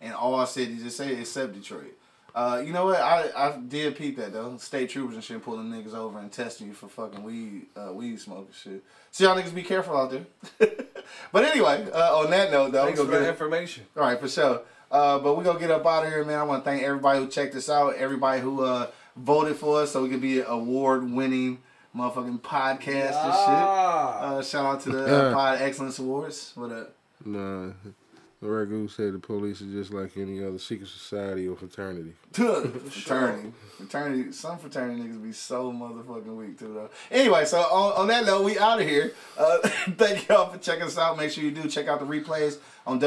and all cities just say except Detroit. Uh, you know what? I, I did peep that though. State troopers and shit pulling niggas over and testing you for fucking weed, uh, weed smoking shit. So y'all niggas be careful out there. but anyway, uh, on that note though, we Thanks for get information. all right, for sure. Uh, but we gonna get up out of here, man. I want to thank everybody who checked us out, everybody who uh, voted for us, so we could be award-winning motherfucking podcast and shit. Uh, shout out to the uh, Pod Excellence Awards. What up? Nah, the Ragu said the police is just like any other secret society or fraternity. fraternity, fraternity. Some fraternity niggas be so motherfucking weak too, though. Anyway, so on, on that note, we out of here. Uh, thank y'all for checking us out. Make sure you do check out the replays on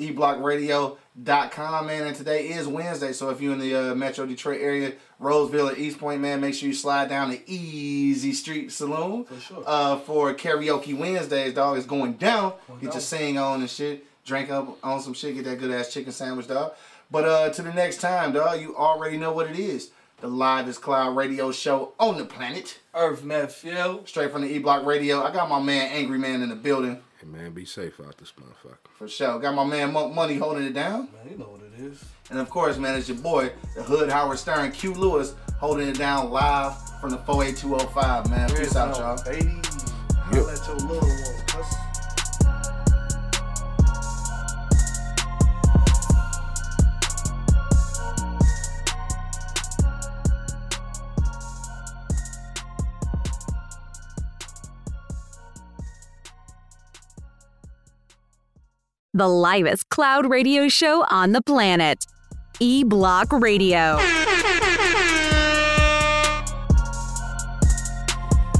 www.eblockradio.com, man. And today is Wednesday, so if you're in the uh, Metro Detroit area, Roseville or Eastpointe, man, make sure you slide down to Easy Street Saloon For sure. uh, for karaoke Wednesdays. Dog is going down. Get your down. sing on and shit. Drink up on some shit. Get that good ass chicken sandwich, dog. But uh, to the next time, dog, you already know what it is. The livest cloud radio show on the planet. Earth nephew. Straight from the E Block Radio. I got my man Angry Man in the building Hey man, be safe out this motherfucker. for sure. Got my man Monk Money holding it down. Man, you know what it is. And of course, man, it's your boy, the Hood Howard Stern, Q Lewis, holding it down live from the 48205, man. Peace out, y'all. Baby. Holla at your little one, The livest cloud radio show on the planet. E Block Radio.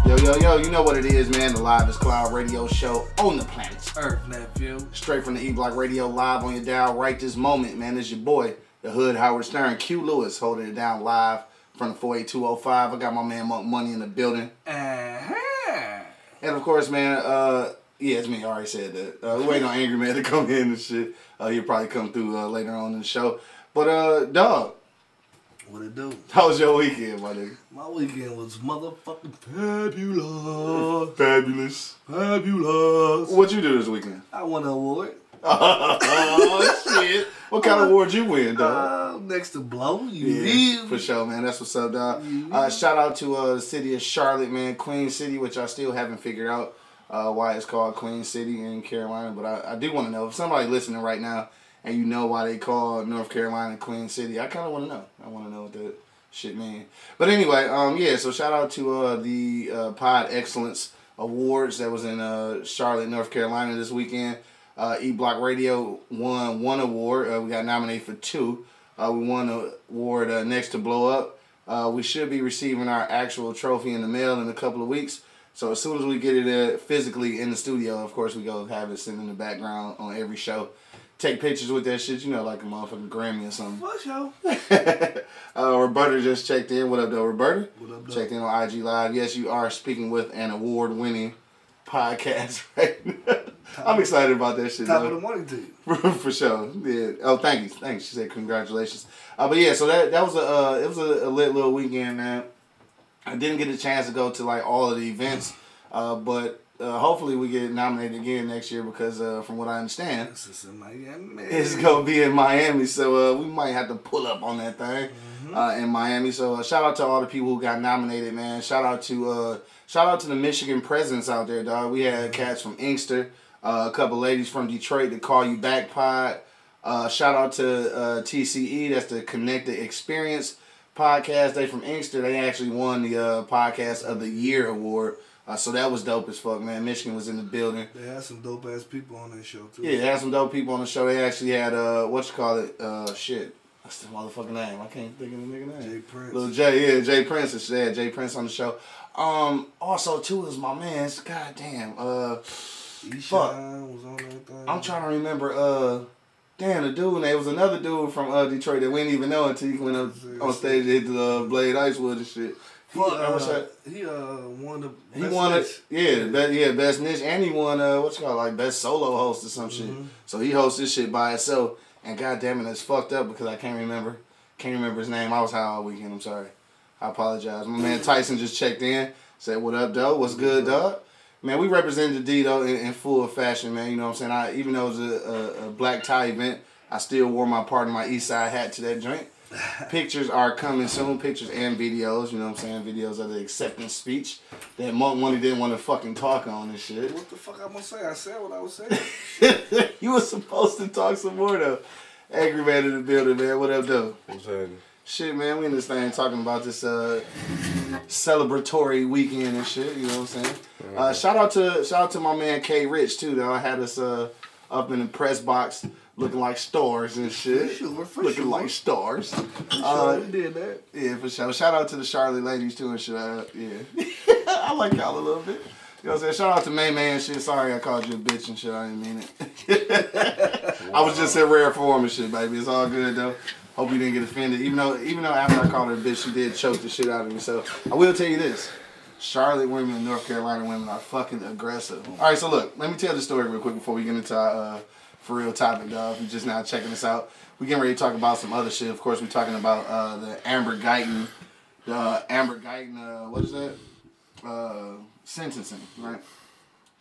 Yo, yo, yo, you know what it is, man. The livest cloud radio show on the planet. Earth nephew. Straight from the E Block Radio live on your dial right this moment, man. It's your boy, the Hood Howard Stern, Q Lewis, holding it down live from the 48205. I got my man Monk Money in the building. Uh-huh. And of course, man, uh, yeah, it's me. I already said that. Uh, waiting on Angry Man to come in and shit. Uh, he'll probably come through uh, later on in the show. But, uh, dog, What it do? how was your weekend, my nigga? My weekend was motherfucking fabulous. Fabulous. Fabulous. What you do this weekend? I won an award. oh, shit. What kind of award you win, dog? Uh, next to Blow, you Yeah, for sure, man. That's what's up, dog. Uh, shout out to uh, the city of Charlotte, man, Queen City, which I still haven't figured out uh, why it's called Queen City in Carolina. But I, I do want to know if somebody listening right now and you know why they call North Carolina Queen City. I kind of want to know. I want to know what that shit mean. But anyway, um, yeah. So shout out to uh, the uh, Pod Excellence Awards that was in uh, Charlotte, North Carolina this weekend. Uh, E Block Radio won one award. Uh, we got nominated for two. Uh, we won the award uh, next to Blow Up. Uh, we should be receiving our actual trophy in the mail in a couple of weeks. So as soon as we get it uh, physically in the studio, of course we go have it sitting in the background on every show. Take pictures with that shit, you know, like a motherfucking Grammy or something. For sure. uh, Roberta just checked in. What up, though, Roberta? What up, though? Checked in on IG Live. Yes, you are speaking with an award-winning podcast right now. I'm excited about that shit. Top though. of the morning to you. for sure. Yeah. Oh, thank you. Thanks. She said congratulations. Uh, but yeah, so that that was a uh, it was a, a lit little weekend, man. I didn't get a chance to go to like all of the events, uh, but uh, hopefully we get nominated again next year because uh, from what I understand, This is in Miami. it's gonna be in Miami, so uh, we might have to pull up on that thing uh, in Miami. So uh, shout out to all the people who got nominated, man. Shout out to uh, shout out to the Michigan presence out there, dog. We had cats from Inkster, uh, a couple ladies from Detroit to call you back pod. Uh, shout out to uh, TCE, that's the Connected Experience podcast. They from Inkster. They actually won the uh, podcast of the year award Uh, so that was dope as fuck, man. Michigan was in the building. They had some dope ass people on that show too. Yeah, they had some dope people on the show. They actually had uh, what you call it? Uh, shit. What's the motherfucking name? I can't think of the nigga name. Jay Prince. Little Jay, yeah, Jay Prince. is- They had Jay Prince on the show. Um, also too is my man's. God damn. Uh, Eshawn was on that thing. I'm trying to remember. Uh, damn, the dude. There was another dude from uh Detroit that we didn't even know until he went up on stage and hit the uh, Blade Icewood and shit. He, Fuck, I wish I- uh, he uh won the. He best won it, yeah, best, yeah, best niche, and he won uh, what's it called like best solo host or some shit. So he hosts this shit by himself, and goddamn it, it's fucked up because I can't remember, can't remember his name. I was high all weekend. I'm sorry, I apologize. My man Tyson just checked in, said, "What up, dog? What's good, dog?" Man, we represented the D though in, in full fashion, man. You know what I'm saying? I even though it was a, a, a black tie event, I still wore my part of my East Side hat to that joint. Pictures are coming soon, pictures and videos, you know what I'm saying? Videos of the acceptance speech that Monk Money didn't want to fucking talk on and shit. What the fuck I'm gonna say? I said what I was saying. you were supposed to talk some more though. Angry man in the building, man. What up, though? What's happening? Shit, man, we in this thing talking about this uh celebratory weekend and shit, you know what I'm saying? Uh shout out to shout out to my man K Rich too, though. I had us uh up in the press box looking like stars and shit. For sure, for looking sure. like stars. Uh, Uh, we did that. Yeah, for sure. Shout out to the Charlotte ladies too and shit. Uh, yeah. I like y'all a little bit. You know what I'm saying? Shout out to May May and shit. Sorry I called you a bitch and shit. I didn't mean it. I was just in rare form and shit, baby. It's all good though. Hope you didn't get offended. Even though even though after I called her a bitch, she did choke the shit out of me. So I will tell you this. Charlotte women and North Carolina women are fucking aggressive. All right, so look, let me tell the story real quick before we get into our uh, for real topic, dog. If you're just now checking us out, we getting ready to talk about some other shit. Of course, we're talking about uh, the Amber Guyton, the uh, Amber Guyton, uh, what is that? Uh, sentencing, right?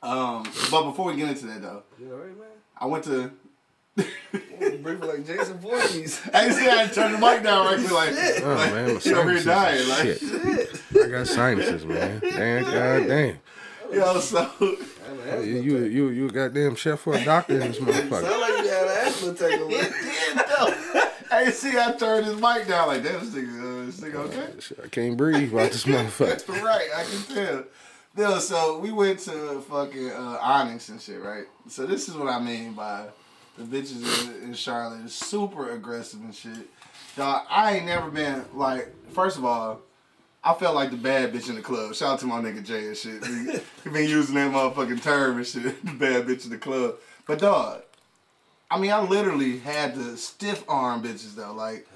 Um, but before we get into that though, You alright, man? I went to. Breathing like Jason Voorhees. I see I turned the mic down right quick, like, Oh like man, my you over here sinuses dying, like, shit. I got sinuses, man. Damn, god damn. yo, so. You, you you you a goddamn chef for a doctor in this motherfucker. Sound like you had an asthma attack over It did though. Hey, see, I turned his mic down like, damn, this nigga, uh, this nigga okay? Shit, I can't breathe out this motherfucker. That's right, I can tell. No, so we went to fucking uh, Onyx and shit, right? So this is what I mean by the bitches in, in Charlotte is super aggressive and shit. Dog, I ain't never been like. First of all, I felt like the bad bitch in the club. Shout out to my nigga Jay and shit. He, been using that motherfucking term and shit. The bad bitch in the club. But dog, I mean, I literally had the stiff arm bitches though. Like,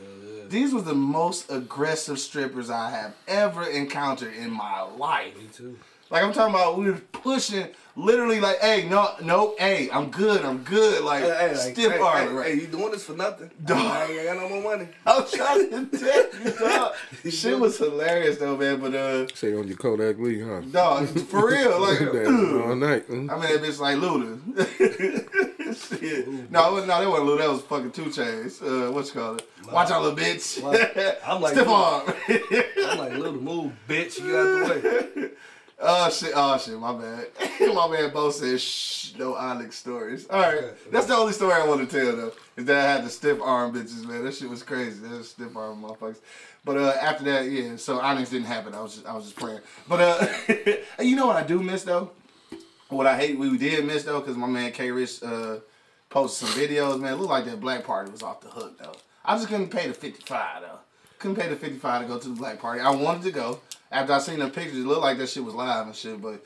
these was the most aggressive strippers I have ever encountered in my life. Me too. Like I'm talking about, we were pushing, literally like, hey, no, no, hey, I'm good, I'm good. Like, Hey, hey, like, stiff hey, arm, hey, right? hey, you doing this for nothing? Dog. I ain't got no more money. I'm trying to tell you, dog. Shit was hilarious though, man. But uh, Say on your Kodak Lee, huh? dog, for real, like, Damn, all night. mm. I mean, that bitch like Luda. Shit. No, it was, no, that wasn't Luda. That was fucking 2 Chainz. Uh, what's it called? Watch out, little bitch. Well, I'm like- stiff arm. I'm like, little move, bitch. You out the way. Oh shit! Oh shit! My bad. my man Bo said, "Shh, no Onyx stories." All right, that's the only story I want to tell though. Is that I had the stiff arm bitches, man. That shit was crazy. That was stiff arm motherfuckers. But uh, after that, yeah. So Onyx didn't happen. I was just, I was just playing. But uh, you know what I do miss though? What I hate we did miss though, because my man K Rich uh posted some videos. Man, it looked like that black party was off the hook though. I just couldn't pay the fifty five though. Couldn't pay the fifty five to go to the black party. I wanted to go. After I seen the pictures, it looked like that shit was live and shit. But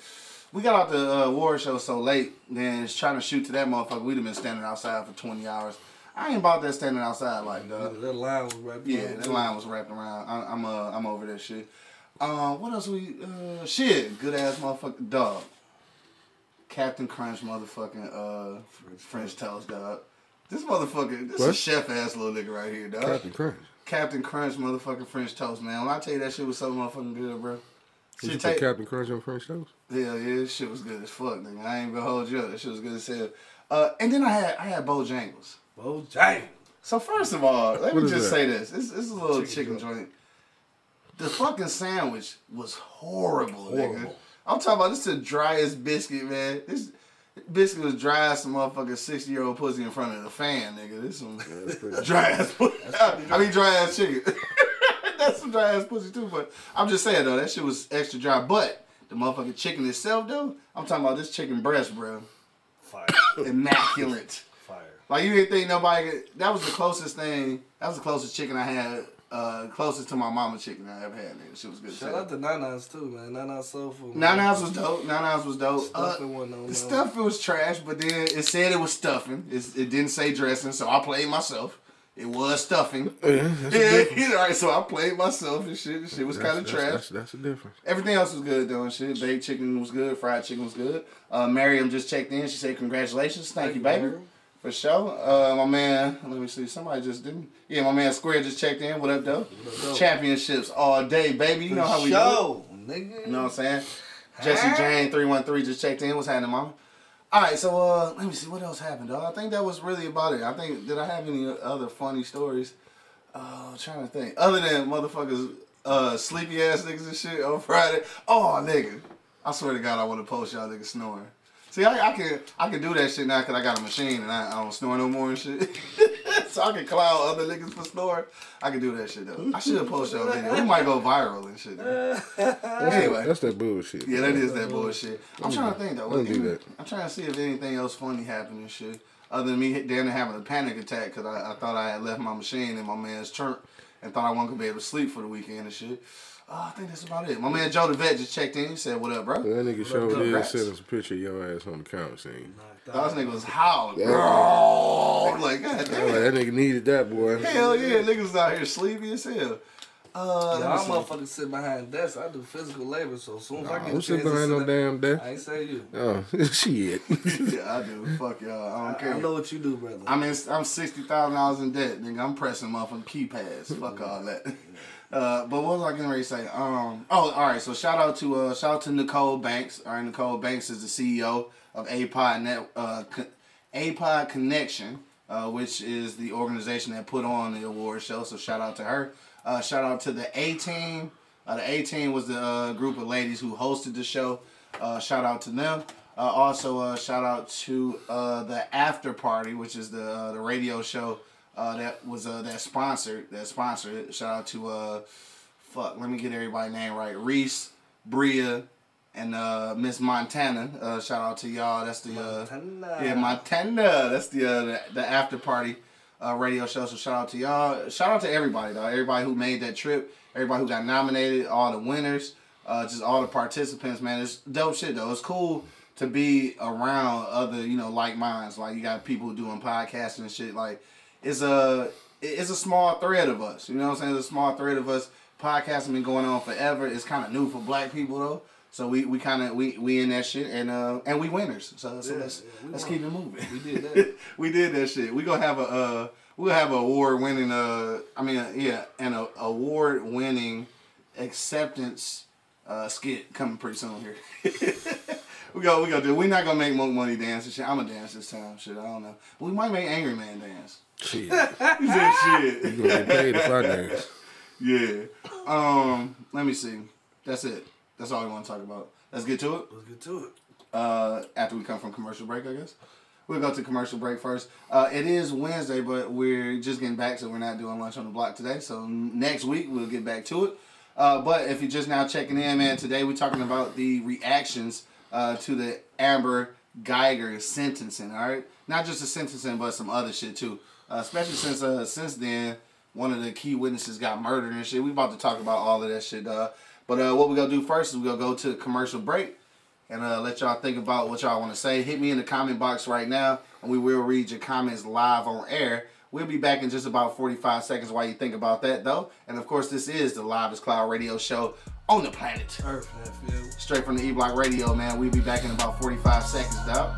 we got out the uh, war show so late. Then it's trying to shoot to that motherfucker. We'd have been standing outside for twenty hours. I ain't about that standing outside like that. That line was right Yeah, behind that line was wrapped around. I, I'm uh, I'm over that shit. Uh, what else we? Uh, shit, good ass motherfucking dog. Captain Crunch, motherfucking uh, French toast, dog. This motherfucker, this What? is chef ass little nigga right here, dog. Captain Crunch. Captain Crunch, motherfucking French toast, man. When I tell you that shit was so motherfucking good, bro. Did you take, Captain Crunch on French toast? Hell yeah, this shit was good as fuck, nigga. I ain't gonna hold you up. That shit was good as hell. Uh, and then I had I had Bojangles. Bojangles. So first of all, let me just that? say this. This, this is a little chicken, Chicken joint. The fucking sandwich was horrible, nigga. Horrible. I'm talking about this is the driest biscuit, man. This biscuit was dry ass some motherfucking 60 year old pussy in front of the fan, nigga. This some dry ass pussy. I mean dry ass chicken. That's some dry ass pussy too, but I'm just saying though, that shit was extra dry. But The motherfucking chicken itself, though, I'm talking about this chicken breast, bro. Fire. Immaculate. Fire. Like you didn't think nobody. Could, that was the closest thing. That was the closest chicken I had. Uh, closest to my mama chicken I ever had. Nigga, she was good. Shout out to Nana's too, man. Nana's soul food. Nine ounce was dope. Nine ounce was dope. Stuffing Uh, wasn't the there. stuffing was trash, but then it said it was stuffing. It's, it didn't say dressing, so I played myself. It was stuffing. Yeah, that's Yeah, difference. all right. So I played myself and shit. The shit was kind of That's- trash. That's, that's, that's a difference. Everything else was good though and shit. Baked chicken was good. Fried chicken was good. Uh, Miriam just checked in. She said congratulations. Thank, you, baby. For sure. Uh, my man, let me see. Somebody just didn't. Yeah, my man Square just checked in. What up, though? Championships all day, baby. You know how we do. Show, nigga. You know what I'm saying? Jesse Jane three one three just checked in. What's happening, mama? All right, so uh, let me see what else happened, dog. I think that was really about it. I think did I have any other funny stories? Uh, I'm trying to think. Other than motherfuckers, uh, sleepy ass niggas and shit on Friday. Oh, nigga, I swear to God, I want to post y'all niggas snoring. See, I, I can I can do that shit now because I got a machine and I, I don't snore no more and shit. so I can clown other niggas for snoring. I can do that shit though. I should post y'all video. We might go viral and shit. That's, Anyway. that, that's that bullshit. Yeah, that is that bullshit. I'm trying to think though. Don't do that. I'm trying to see if anything else funny happened and shit. Other than me damn near having a panic attack because I, I thought I had left my machine in my man's church and thought I wasn't gonna be able to sleep for the weekend and shit. Uh, I think that's about it. My man Joe the Vet just checked in. He said, "What up, bro?" That nigga showed did Congrats. send us a picture of your ass on the couch scene. Those niggas was howling, Yeah. bro. I'm like, God I was like, that nigga needed that boy. Hell yeah, niggas out here sleepy as hell. Uh, Yeah, let I me see. motherfuckers sit behind desks. I do physical labor, so as soon as I get Who a sit chance to behind no damn desk? I ain't say you. Oh, shit. yeah, I do. Fuck y'all. I don't I, care. I know what you do, brother. I'm in, I'm sixty thousand dollars in debt, nigga. I'm pressing motherfucking keypads. Fuck all that. Uh, but what was I getting ready to say? Um, oh, all right. So shout out to uh, shout out to Nicole Banks. All right, Nicole Banks is the CEO of APOD Net uh, APOD Connection, uh, which is the organization that put on the award show. So shout out to her. Uh, shout out to the A Team. Uh, the A Team was the uh, group of ladies who hosted the show. Uh, shout out to them. Also, shout out to the After Party, which is the the radio show uh, that was uh, that sponsored that sponsored. Shout out to uh, fuck, let me get everybody name right. Reese, Bria, and uh, Miss Montana. Uh, shout out to y'all. That's the uh, Montana. yeah Montana. That's the uh, the, the After Party uh, radio show. So shout out to y'all. Shout out to everybody though. Everybody who made that trip. Everybody who got nominated. All the winners. Uh, just all the participants. Man, it's dope shit though. It's cool to be around other you know like minds. Like you got people doing podcasting and shit. Like it's a it's a small thread of us. You know what I'm saying? It's a small thread of us. Podcasting been going on forever. It's kind of new for Black people though. So we, we kind of we, we in that shit and uh and we winners. So, so Yeah, let's yeah, let's won. keep it moving. We did that. we did that shit. We gonna have a uh we'll have an award winning uh I mean uh, yeah an uh, award winning acceptance uh skit coming pretty soon here. we go we gonna do. We not gonna make more money dance and shit. I'm gonna dance this time. Shit I don't know. We might make Angry Man dance. Shit. He said shit. You gonna get paid if I dance. Yeah. Um. Let me see. That's it. That's all we want to talk about. Let's get to it. Let's get to it. Uh, after we come from commercial break, I guess. We'll go to commercial break first. Uh, it is Wednesday, but we're just getting back, so we're not doing lunch on the block today. So next week we'll get back to it. Uh, but if you're just now checking in, man, today we're talking about the reactions uh, to the Amber Guyger sentencing. All right, not just the sentencing, but some other shit too. Uh, especially since uh, since then, one of the key witnesses got murdered and shit. We about to talk about all of that shit. Uh, but uh, what we gonna do first is we gonna go to commercial break and uh, let y'all think about what y'all want to say. Hit me in the comment box right now, and we will read your comments live on air. We'll be back in just about 45 seconds while you think about that, though. And of course, this is the Livest Cloud Radio Show on the planet. Earth. Straight from the E Block Radio, man. We'll be back in about 45 seconds, dog.